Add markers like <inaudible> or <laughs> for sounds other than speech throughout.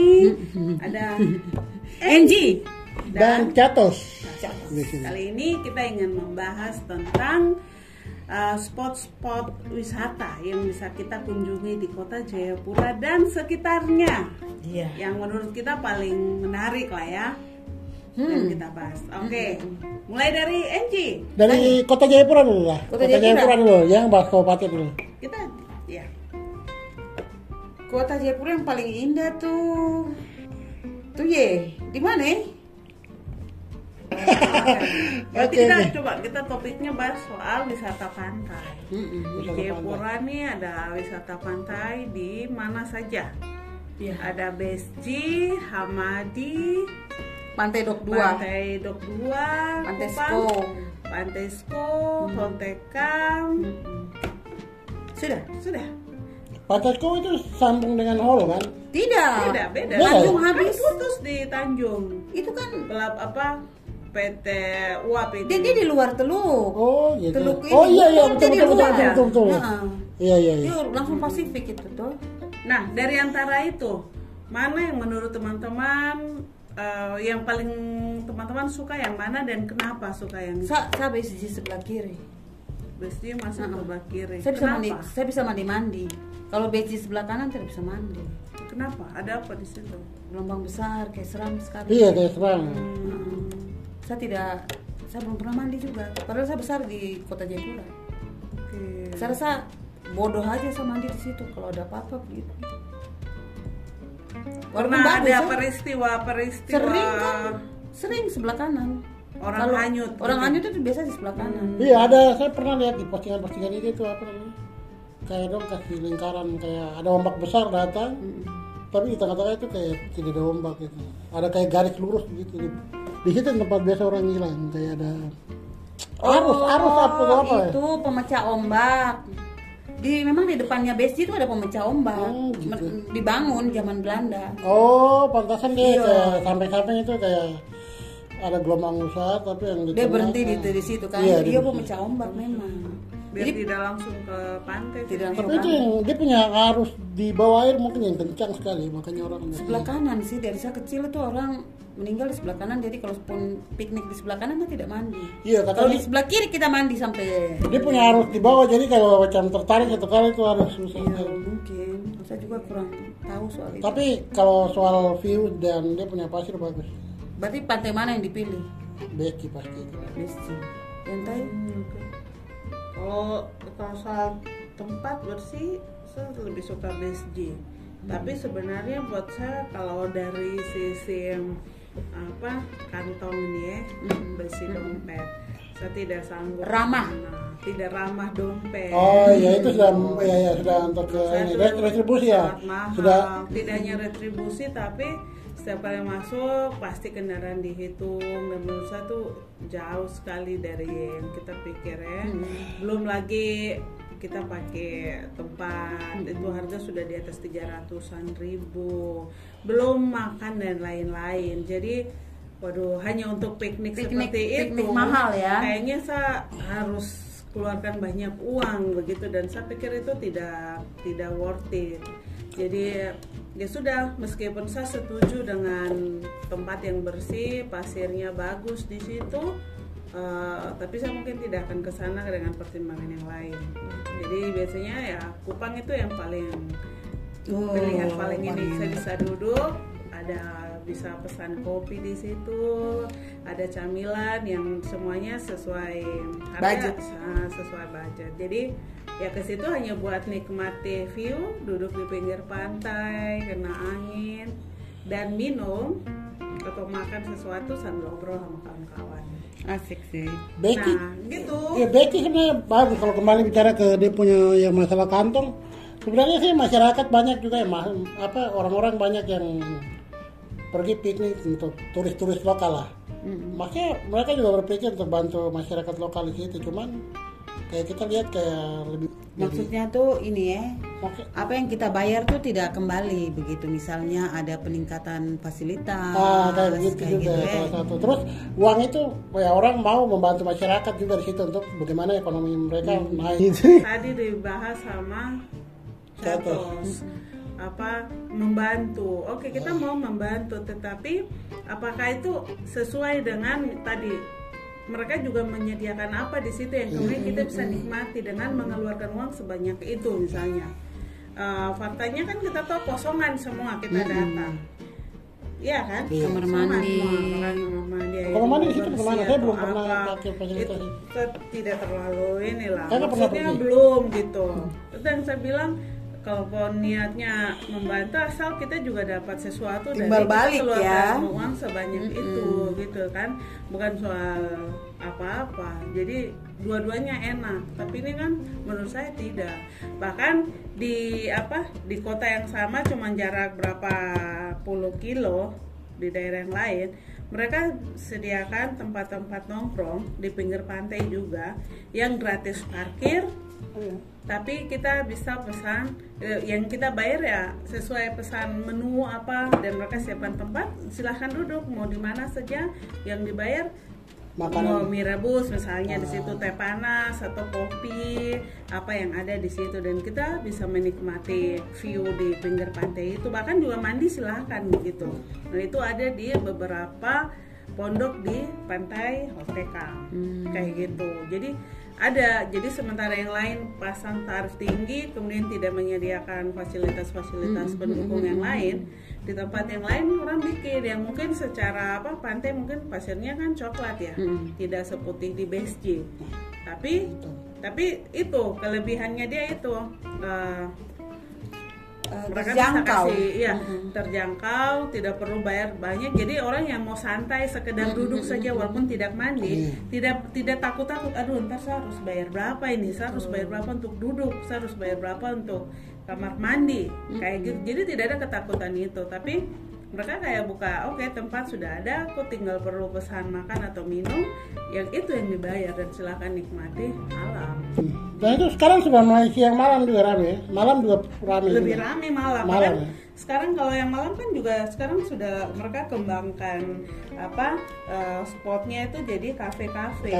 ini ada <laughs> Angie Dan Catos. Kali ini kita ingin membahas tentang uh, spot-spot wisata yang bisa kita kunjungi di kota Jayapura dan sekitarnya. Iya. Yang menurut kita paling menarik lah ya. Dan kita bahas. Oke. Mulai dari Angie. Dari Kota Jayapura dulu lah. Kota Kota, Jayapura. Jayapura dulu, yang bahas kabupaten dulu. Kita. Kota Jayapura yang paling indah tuh tuh ye di mana? eh? <laughs> Berarti kita coba kita topiknya bahas soal wisata pantai. Di Jayapura nih ada wisata pantai di mana saja? Iya. Ada Besji, Hamadi, Pantai Dok 2 Pantai Dok 2, Pantai Sko. Pantai Sko, Hontekam. Sudah? Sudah. Pantasku itu sambung dengan Holo kan? Tidak. Beda, beda. Beda. Tanjung Kan habis. putus di Tanjung. Itu kan Pelap apa? PT UAP itu. dia, dia di luar teluk. Oh gitu. Teluk ini. oh iya iya Kan betul betul betul luar. betul betul. betul. Nah, Iya iya iya. Langsung Pasifik itu tuh. Nah, dari antara itu, mana yang menurut teman-teman eh, yang paling teman-teman suka yang mana dan kenapa suka yang Sa saya di sebelah kiri. Besji masuk ke sebelah kiri? Saya bisa kenapa? mandi, saya bisa mandi-mandi. Kalau beji sebelah kanan tidak bisa mandi. Kenapa? Ada apa di situ? Gelombang besar, kayak seram sekali. Iya kayak serang. Mm. Saya tidak, saya belum pernah mandi juga. Padahal saya besar di kota Jayapura. Oke. Saya rasa bodoh aja saya mandi di situ kalau ada apa-apa begitu. Pernah bagus, ada ya. peristiwa-peristiwa sering kan, sering sebelah kanan. Orang Kalau hanyut Orang gitu. hanyut itu biasa di sebelah kanan. Iya ada saya pernah lihat di postingan-postingan itu tuh apa namanya? Kayak dong kasih lingkaran kayak ada ombak besar datang. Tapi di tengah-tengah itu kayak tidak ada ombak gitu. Ada kayak garis lurus begitu. Di, di situ tempat biasa orang hilang kayak ada arus arus apa apa ya? Oh, Itu pemecah ombak. Di memang di depannya besi itu ada pemecah ombak. Oh, gitu. Dibangun zaman Belanda. Oh, pantasan dia Iya. samping-samping itu kayak ada gelombang besar tapi yang di Dia berhenti di, eh, di situ kan. Iya, dia di- pemecah ombak memang. Biar Jadi tidak langsung ke pantai. Tidak. Tapi itu yang dia punya arus di bawah air mungkin yang kencang sekali makanya orang sebelah kanan sih dari saya kecil itu orang meninggal di sebelah kanan jadi kalau pun piknik di sebelah kanan kan tidak mandi. Iya Kalau katanya di sebelah kiri kita mandi sampai dia punya arus di bawah jadi kalau macam tertarik satu kali itu harus susah. Iya, sekali. mungkin. Saya juga kurang tahu soal itu. Tapi kalau soal view dan dia punya pasir bagus. Berarti pantai mana yang dipilih? Beki pasti. Besi. Pantai Hmm, oke. Kalau kalau soal tempat bersih, saya lebih suka BSG. Tapi sebenarnya buat saya kalau dari sisi yang apa kantong ini ya, bersih dompet, saya tidak sanggup. Ramah. Nah, tidak ramah dompet. Oh iya itu sudah ya ya sudah untuk ke retribusi ya. mahal. Sudah tidak hanya retribusi tapi setiap kali masuk pasti kendaraan dihitung dan menurut saya tuh jauh sekali dari yang kita pikir ya. Hmm. Belum lagi kita pakai tempat itu harga sudah di atas 300-an ribu. Belum makan dan lain-lain. Jadi waduh hanya untuk piknik, Piknik- seperti piknik itu mahal ya. Kayaknya saya harus keluarkan banyak uang begitu dan saya pikir itu tidak tidak worth it. Jadi ya sudah meskipun saya setuju dengan tempat yang bersih, pasirnya bagus di situ, eh, tapi saya mungkin tidak akan ke sana dengan pertimbangan yang lain. Jadi biasanya ya Kupang itu yang paling Oh, pilihan paling ini saya bisa duduk ada bisa pesan kopi di situ ada camilan yang semuanya sesuai Budget. ah, sesuai budget jadi ya ke situ hanya buat nikmati view duduk di pinggir pantai kena angin dan minum atau makan sesuatu sambil ngobrol sama kawan-kawan Asik sih. Beki nah gitu Ya Becky sebenarnya bagus kalau kembali bicara ke dia punya yang masalah kantong. Sebenarnya sih masyarakat banyak juga yang ma- apa orang-orang banyak yang pergi piknik untuk turis-turis lokal lah. Makanya mereka juga berpikir untuk bantu masyarakat lokal di situ. Cuman kayak kita lihat kayak lebih Maksudnya tuh ini ya, Oke. apa yang kita bayar tuh tidak kembali begitu. Misalnya ada peningkatan fasilitas, Ah, kayak begitu kayak juga gitu ya. salah satu. Terus uang itu ya orang mau membantu masyarakat juga di situ untuk bagaimana ekonomi mereka naik. tadi dibahas sama. Catos. apa membantu. Oke, kita mau membantu, tetapi apakah itu sesuai dengan tadi mereka juga menyediakan apa di situ yang kemudian kita bisa nikmati dengan mengeluarkan uang sebanyak itu misalnya. Eh, faktanya kan kita tahu kosongan semua kita datang. Iya kan? Iya. Kamar mandi. kamar mandi. air Kamar mandi di situ bagaimana? Saya belum pernah pakai fasilitas Itu itu. te- tidak terlalu inilah. Saya pernah Maksudnya pergi. belum gitu. Dan saya bilang kalau niatnya membantu asal kita juga dapat sesuatu Timbal dari kita balik keluarkan ya. uang sebanyak itu gitu kan. Bukan soal apa-apa. Jadi dua-duanya enak. Tapi ini kan menurut saya tidak. Bahkan di apa di kota yang sama cuma jarak berapa puluh kilo di daerah yang lain mereka sediakan tempat-tempat nongkrong di pinggir pantai juga yang gratis parkir tapi kita bisa pesan eh, yang kita bayar ya sesuai pesan menu apa dan mereka siapkan tempat silahkan duduk. Mau di mana saja yang dibayar Makanan. mau mie rebus misalnya di situ teh panas atau kopi apa yang ada di situ. Dan kita bisa menikmati view di pinggir pantai itu. Bahkan juga mandi silahkan gitu nah itu ada di beberapa pondok di pantai Hosteka kayak gitu. Jadi ada. Jadi sementara yang lain pasang tarif tinggi kemudian tidak menyediakan fasilitas-fasilitas pendukung yang lain. Di tempat yang lain orang bikin yang mungkin secara apa pantai mungkin pasirnya kan coklat ya. Tidak seputih di BSG tapi tapi itu kelebihannya dia itu eh, Eh, mereka bisa terjangkau. kasih iya terjangkau tidak perlu bayar banyak. Jadi orang yang mau santai sekedar duduk saja walaupun tidak mandi tidak tidak takut takut aduh ntar saya harus bayar berapa ini? Saya harus bayar berapa untuk duduk? Saya harus bayar berapa untuk kamar mandi? Kayak gitu. Jadi tidak ada ketakutan itu. Tapi mereka kayak buka oke tempat sudah ada aku tinggal perlu pesan makan atau minum yang itu yang dibayar dan silakan nikmati alam Dan itu sekarang sudah mulai siang malam juga rame. Malam juga rame. lebih juga. rame malam, Malam, ya? sekarang kalau yang malam kan juga sekarang sudah mereka kembangkan apa eh, spotnya itu jadi kafe-kafe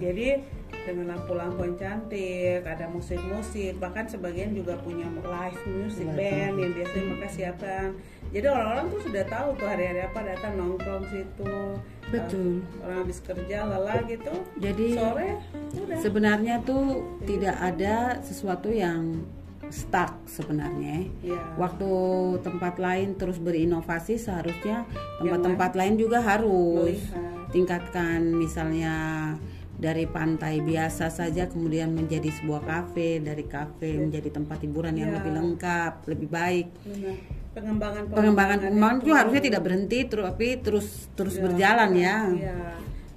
jadi dengan lampu-lampu yang cantik ada musik-musik bahkan sebagian juga punya live music band yang biasanya mereka siapkan jadi orang-orang tuh sudah tahu tuh hari-hari apa datang nongkrong situ Betul. Eh, orang habis kerja lelah gitu Jadi sore udah sebenarnya tuh tidak ada sesuatu yang stuck sebenarnya. Iya. Waktu tempat lain terus berinovasi seharusnya tempat-tempat lain juga harus Melihat. tingkatkan misalnya dari pantai biasa saja kemudian menjadi sebuah kafe, dari kafe menjadi tempat hiburan yang Iya. lebih lengkap, lebih baik. Benar. Pengembangan Pengembangan pengembangan itu itu harusnya tidak berhenti terus tapi terus terus berjalan ya. Iya.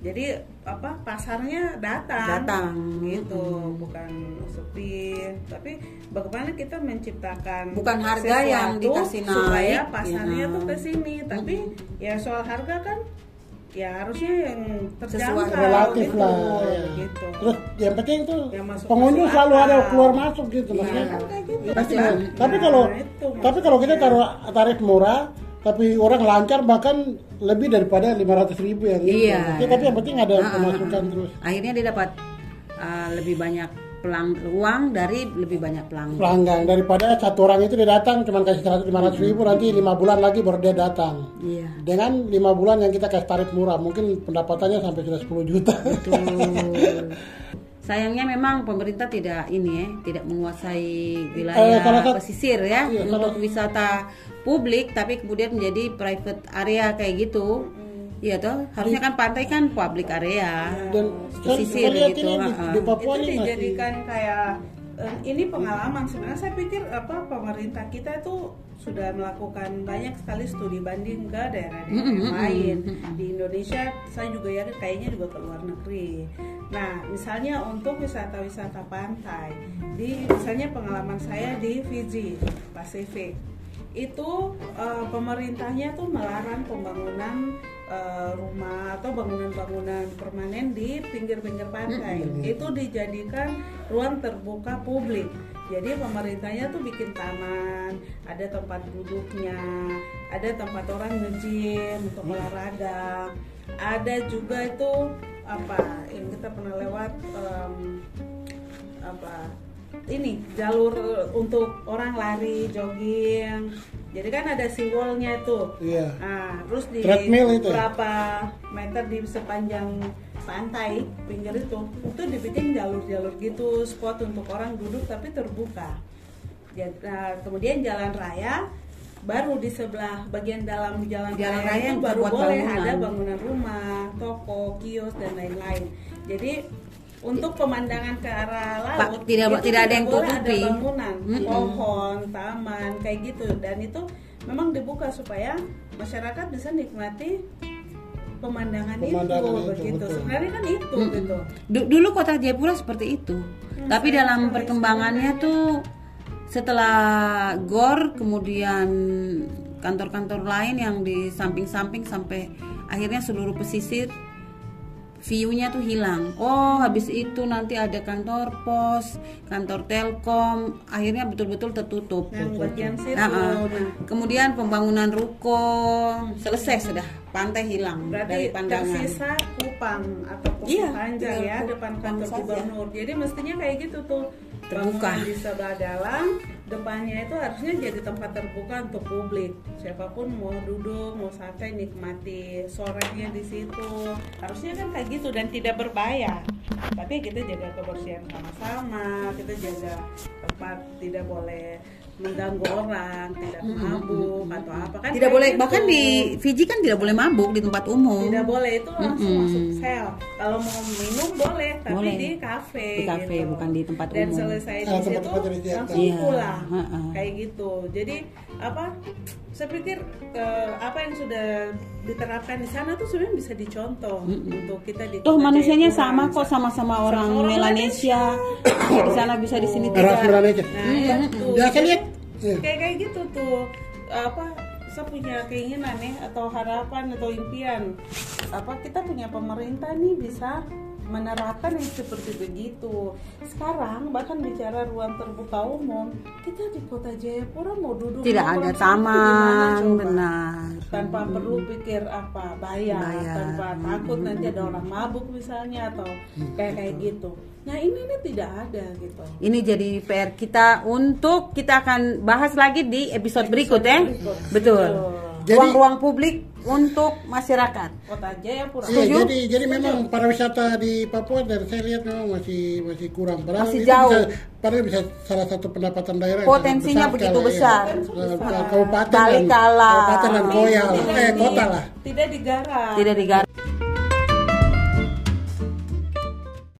Jadi apa pasarnya datang. Datang. Gitu, bukan sepi. Tapi bagaimana kita menciptakan Bukan harga yang dikasih naik, supaya pasarnya ya. tuh ke sini. Tapi ya soal harga kan ya harusnya yang terjangkau Sesuai. relatif gitu, lah. ya. gitu. Terus yang penting tuh Yang masuk- pengunjung selalu ada keluar masuk gitu maksudnya. kan kayak gitu. Pasti Nah, kan. Tapi kalau itu tapi kalau kita taruh tarif murah tapi orang lancar bahkan lebih daripada 500 ribu yang. Iya. Tapi- Tapi yang penting ada ah, pemasukan ah. terus. Akhirnya dia dapat uh, lebih banyak pelang uang dari lebih banyak pelanggan. pelanggan daripada satu orang itu dia datang cuma kasih 100 500 ribu nanti lima bulan lagi baru dia datang Iya. dengan lima bulan yang kita kasih tarif murah mungkin pendapatannya sampai sudah 10 juta Betul. <laughs> Sayangnya memang pemerintah tidak ini ya, tidak menguasai Eh, wilayah salah satu- pesisir ya Iya, untuk wisata publik, tapi kemudian menjadi private area kayak gitu. Iya toh, harusnya kan pantai kan public area, dan pesisir lihat gitu. ini di, di Papua itu ini masih dijadikan kayak eh, ini pengalaman. Sebenarnya saya pikir apa pemerintah kita itu sudah melakukan banyak sekali studi banding ke daerah-daerah yang lain. di Indonesia saya juga yakin kayaknya juga ke luar negeri. Nah misalnya untuk wisata-wisata pantai di misalnya pengalaman saya di Fiji Pasifik. Itu eh, pemerintahnya tuh melarang pembangunan eh, rumah atau bangunan-bangunan permanen di pinggir-pinggir pantai. Itu dijadikan ruang terbuka publik. Jadi pemerintahnya tuh bikin taman, ada tempat duduknya, ada tempat orang nge-gym untuk olahraga. Ada juga itu apa yang kita pernah lewat em, apa ini jalur untuk orang lari, jogging. Jadi kan ada si wallnya itu. Iya. Nah, terus di Treadmill itu ya? berapa meter di sepanjang pantai pinggir itu itu dibikin jalur-jalur gitu spot untuk orang duduk tapi terbuka. Jadi, nah, kemudian jalan raya baru di sebelah bagian dalam di jalan, Jalan raya, raya itu yang baru boleh bangunan. ada bangunan rumah, toko, kios dan lain-lain. Jadi untuk pemandangan ke arah laut Pak, tidak- itu tidak ada yang boleh tutupi. ada bangunan, Mm-mm. pohon, taman kayak gitu dan itu memang dibuka supaya masyarakat bisa nikmati pemandangan, Pemandangan itu, itu, begitu. betul. Sebenarnya kan itu gitu. Du- dulu kota Jayapura seperti itu. Hmm, Tapi dalam perkembangannya tuh setelah GOR kemudian kantor-kantor lain yang di samping-samping sampai akhirnya seluruh pesisir view-nya tuh hilang. Oh, habis itu nanti ada kantor pos, kantor Telkom, akhirnya betul-betul tertutup. Yang bagian situ. Nah, ah. Nah, Kemudian pembangunan ruko selesai sudah, pantai hilang dari berarti pandangan. tersisa Kupang atau Kupang Iya, Panjang ya depan kantor gubernur. Jadi mestinya kayak gitu tuh. Terbuka. Bangunan di sebelah dalam, depannya itu harusnya jadi tempat terbuka untuk publik. Siapa pun mau duduk, mau santai nikmati sorenya di situ. Harusnya kan kayak gitu dan tidak berbahaya. Tapi kita jaga kebersihan sama-sama, kita jaga tempat tidak boleh mengganggu orang, tidak mabuk atau apa kan. Tidak boleh gitu. bahkan di Fiji kan tidak boleh mabuk di tempat umum. tidak boleh itu langsung Mm-mm. masuk sel kalau mau minum boleh tapi Boleh. di kafe Di kafe, gitu. bukan di tempat dan umum. selesai Ah, di situ langsung Iya, pulang ha-ha. kayak gitu jadi apa saya pikir eh, apa yang sudah diterapkan di sana tuh sebenarnya bisa dicontoh untuk kita di Toh manusianya sama kok sama-sama orang orang Melanesia. di sana bisa di sini tidak. Melanesia. nah ya Ya saya lihat. Iya. kayak kayak gitu tuh apa saya punya keinginan nih atau harapan atau impian apa kita punya pemerintah nih bisa menerapkan yang seperti begitu sekarang bahkan bicara ruang terbuka umum kita di kota Jayapura mau duduk Tidak ada taman, benar. tanpa perlu pikir apa bayar, Bayar. tanpa takut nanti ada orang mabuk misalnya atau kayak kayak gitu nah ini nih tidak ada gitu Ini jadi PR kita untuk kita akan bahas lagi di episode berikut ya. berikut. Betul. Jadi- Ruang-ruang publik untuk masyarakat. kota Jayapura Iya, Setuju? jadi jadi memang pariwisata di Papua dari saya lihat memang masih masih kurang. Padahal Masih jauh. Bisa, padahal bisa salah satu pendapatan daerah. Potensinya sangat begitu besar. ya. Eh, Kabupaten dan kabupaten dan eh kota lah. tidak digarap Tidak digarap.